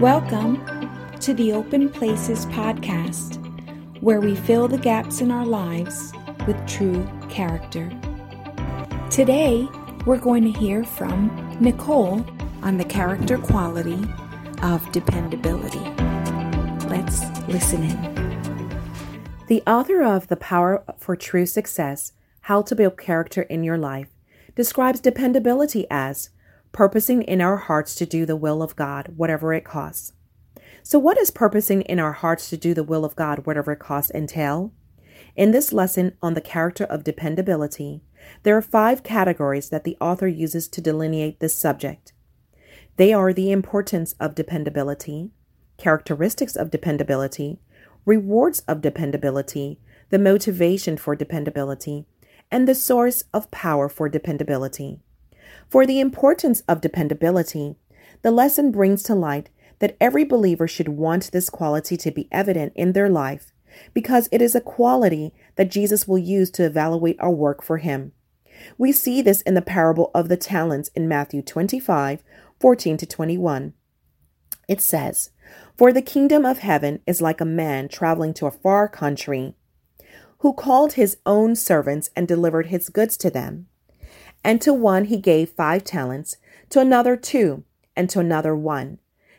Welcome to the Open Places podcast, where we fill the gaps in our lives with true character. Today, we're going to hear from Nicole on the character quality of dependability. Let's listen in. The author of The Power for True Success How to Build Character in Your Life describes dependability as purposing in our hearts to do the will of God, whatever it costs. So, what does purposing in our hearts to do the will of God, whatever it costs, entail? In this lesson on the character of dependability, there are five categories that the author uses to delineate this subject. They are the importance of dependability, characteristics of dependability, rewards of dependability, the motivation for dependability, and the source of power for dependability. For the importance of dependability, the lesson brings to light that every believer should want this quality to be evident in their life because it is a quality that Jesus will use to evaluate our work for him. We see this in the parable of the talents in Matthew 25 14 to 21. It says, For the kingdom of heaven is like a man traveling to a far country, who called his own servants and delivered his goods to them. And to one he gave five talents, to another two, and to another one,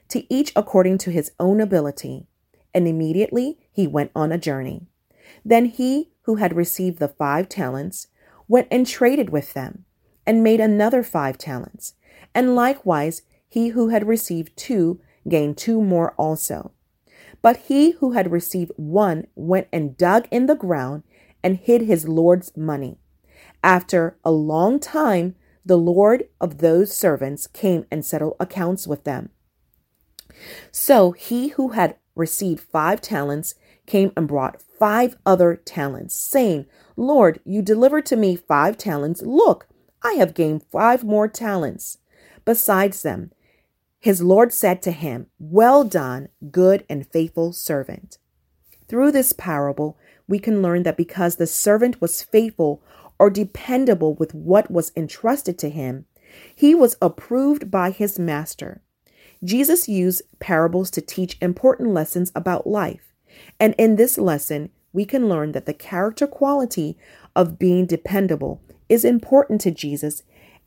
to each according to his own ability. And immediately he went on a journey. Then he who had received the five talents went and traded with them, and made another five talents. And likewise he who had received two gained two more also. But he who had received one went and dug in the ground and hid his Lord's money. After a long time, the Lord of those servants came and settled accounts with them. So he who had received five talents came and brought five other talents, saying, Lord, you delivered to me five talents. Look, I have gained five more talents. Besides them, his Lord said to him, Well done, good and faithful servant. Through this parable, we can learn that because the servant was faithful or dependable with what was entrusted to him, he was approved by his master. Jesus used parables to teach important lessons about life. And in this lesson, we can learn that the character quality of being dependable is important to Jesus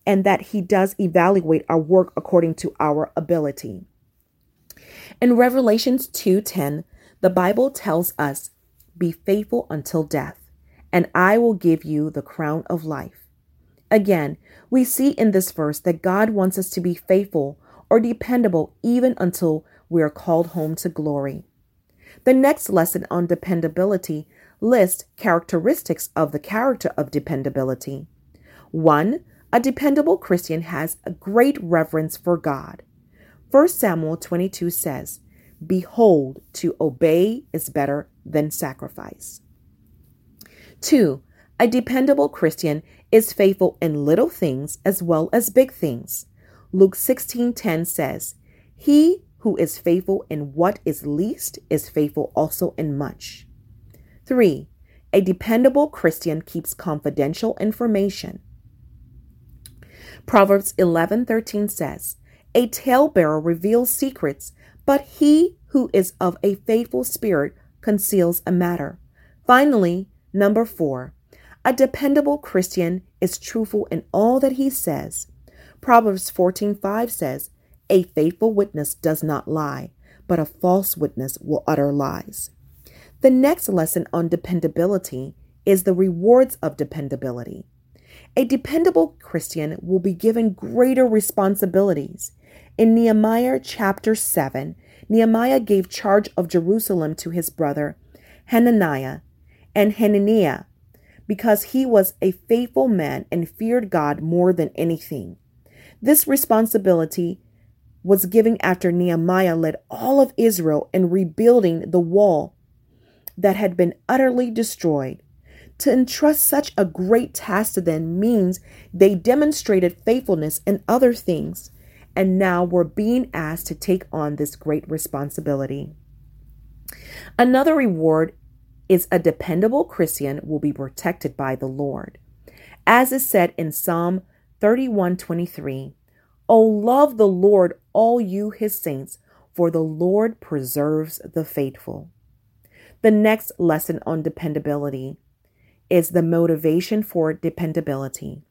and that he does evaluate our work according to our ability. In Revelations 2:10, the Bible tells us, "Be faithful until death, and I will give you the crown of life. Again, we see in this verse that God wants us to be faithful or dependable even until we are called home to glory. The next lesson on dependability lists characteristics of the character of dependability. One, a dependable Christian has a great reverence for God. 1 Samuel 22 says, Behold, to obey is better than sacrifice. Two, a dependable Christian is faithful in little things as well as big things. Luke 16:10 says, "He who is faithful in what is least is faithful also in much." 3. A dependable Christian keeps confidential information. Proverbs 11:13 says, "A talebearer reveals secrets, but he who is of a faithful spirit conceals a matter." Finally, Number four, a dependable Christian is truthful in all that he says. Proverbs 14:5 says, "A faithful witness does not lie, but a false witness will utter lies." The next lesson on dependability is the rewards of dependability. A dependable Christian will be given greater responsibilities. In Nehemiah chapter 7, Nehemiah gave charge of Jerusalem to his brother Hananiah and Hananiah, because he was a faithful man and feared God more than anything. This responsibility was given after Nehemiah led all of Israel in rebuilding the wall that had been utterly destroyed. To entrust such a great task to them means they demonstrated faithfulness in other things and now were being asked to take on this great responsibility. Another reward is a dependable Christian will be protected by the Lord. As is said in Psalm 31:23, "O love the Lord, all you his saints, for the Lord preserves the faithful. The next lesson on dependability is the motivation for dependability.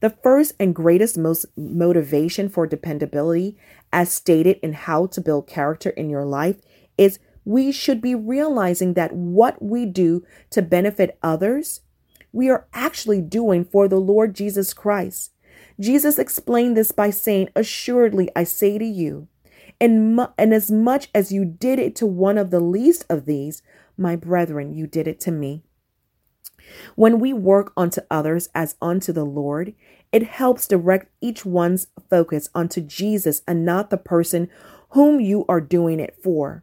The first and greatest most motivation for dependability, as stated in How to Build Character in Your Life, is we should be realizing that what we do to benefit others, we are actually doing for the Lord Jesus Christ. Jesus explained this by saying, Assuredly, I say to you, and, mu- and as much as you did it to one of the least of these, my brethren, you did it to me. When we work unto others as unto the Lord, it helps direct each one's focus unto Jesus and not the person whom you are doing it for.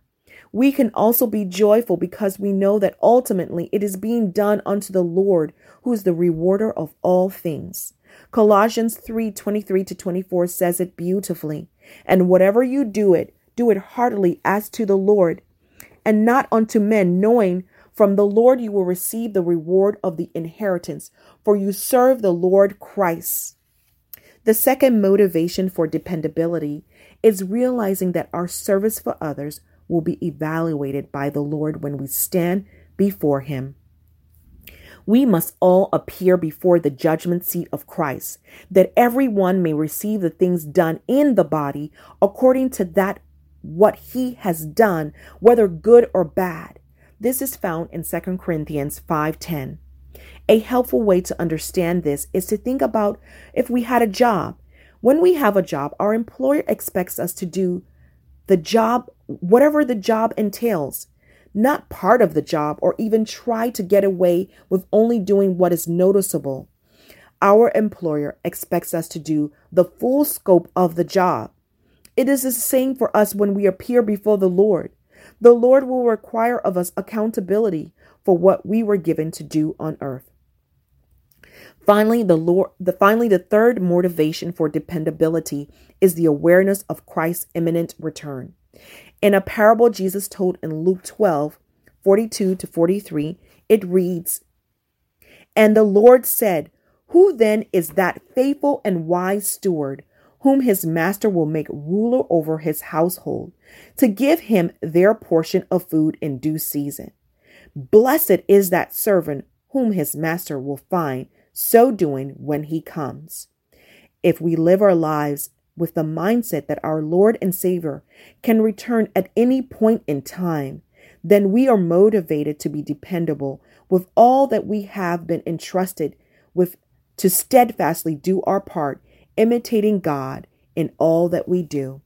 We can also be joyful because we know that ultimately it is being done unto the Lord, who is the rewarder of all things. Colossians 3 23 to 24 says it beautifully. And whatever you do it, do it heartily as to the Lord, and not unto men, knowing from the Lord you will receive the reward of the inheritance, for you serve the Lord Christ. The second motivation for dependability is realizing that our service for others will be evaluated by the Lord when we stand before Him. We must all appear before the judgment seat of Christ, that everyone may receive the things done in the body according to that what he has done, whether good or bad. This is found in 2 Corinthians 5:10. A helpful way to understand this is to think about if we had a job. When we have a job, our employer expects us to do the job, whatever the job entails, not part of the job or even try to get away with only doing what is noticeable. Our employer expects us to do the full scope of the job. It is the same for us when we appear before the Lord. The Lord will require of us accountability for what we were given to do on earth. Finally, the Lord, the finally the third motivation for dependability is the awareness of Christ's imminent return. In a parable Jesus told in Luke 12, 42 to 43, it reads, And the Lord said, Who then is that faithful and wise steward whom his master will make ruler over his household, to give him their portion of food in due season? Blessed is that servant whom his master will find so doing when he comes. If we live our lives with the mindset that our Lord and Savior can return at any point in time, then we are motivated to be dependable with all that we have been entrusted with to steadfastly do our part, imitating God in all that we do.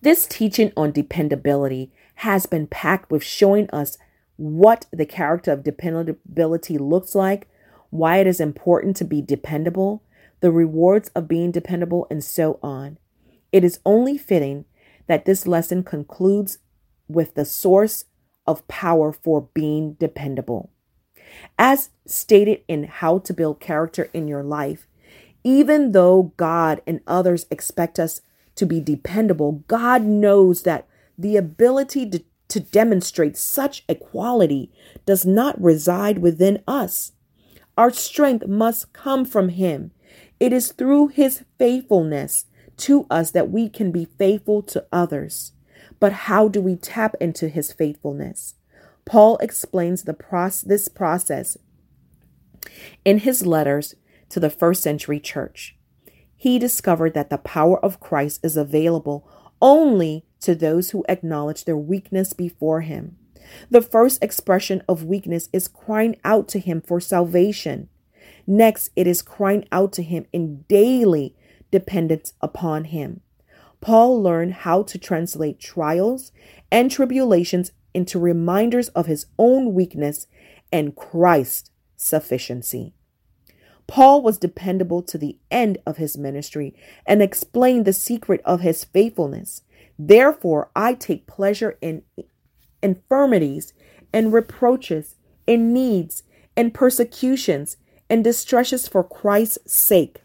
This teaching on dependability has been packed with showing us what the character of dependability looks like, why it is important to be dependable, the rewards of being dependable, and so on. It is only fitting that this lesson concludes with the source of power for being dependable. As stated in How to Build Character in Your Life, even though God and others expect us to be dependable, God knows that the ability to, to demonstrate such a quality does not reside within us. Our strength must come from Him. It is through His faithfulness to us that we can be faithful to others. But how do we tap into His faithfulness? Paul explains the process, this process in his letters to the first century church. He discovered that the power of Christ is available only to those who acknowledge their weakness before Him. The first expression of weakness is crying out to Him for salvation. Next, it is crying out to Him in daily dependence upon Him. Paul learned how to translate trials and tribulations into reminders of his own weakness and Christ's sufficiency. Paul was dependable to the end of his ministry and explained the secret of his faithfulness. Therefore, I take pleasure in infirmities, and reproaches, and needs, and persecutions, and distresses for Christ's sake.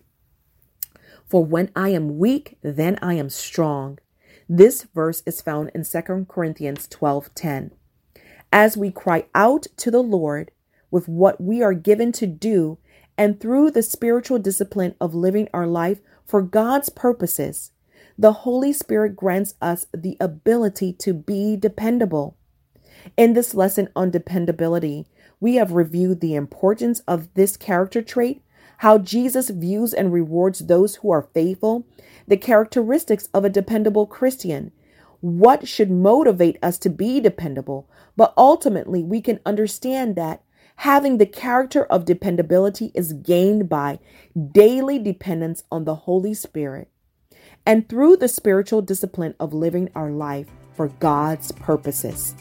For when I am weak, then I am strong. This verse is found in 2 Corinthians 12:10. As we cry out to the Lord with what we are given to do, and through the spiritual discipline of living our life for God's purposes, The Holy Spirit grants us the ability to be dependable. In this lesson on dependability, we have reviewed the importance of this character trait, how Jesus views and rewards those who are faithful, the characteristics of a dependable Christian, what should motivate us to be dependable, but ultimately we can understand that having the character of dependability is gained by daily dependence on the Holy Spirit and through the spiritual discipline of living our life for God's purposes.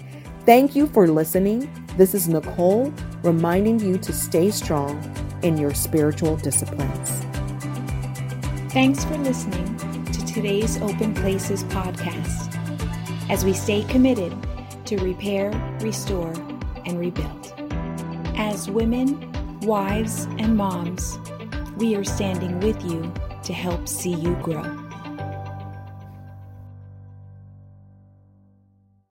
Thank you for listening. This is Nicole reminding you to stay strong in your spiritual disciplines. Thanks for listening to today's Open Places podcast as we stay committed to repair, restore, and rebuild. As women, wives, and moms, we are standing with you to help see you grow.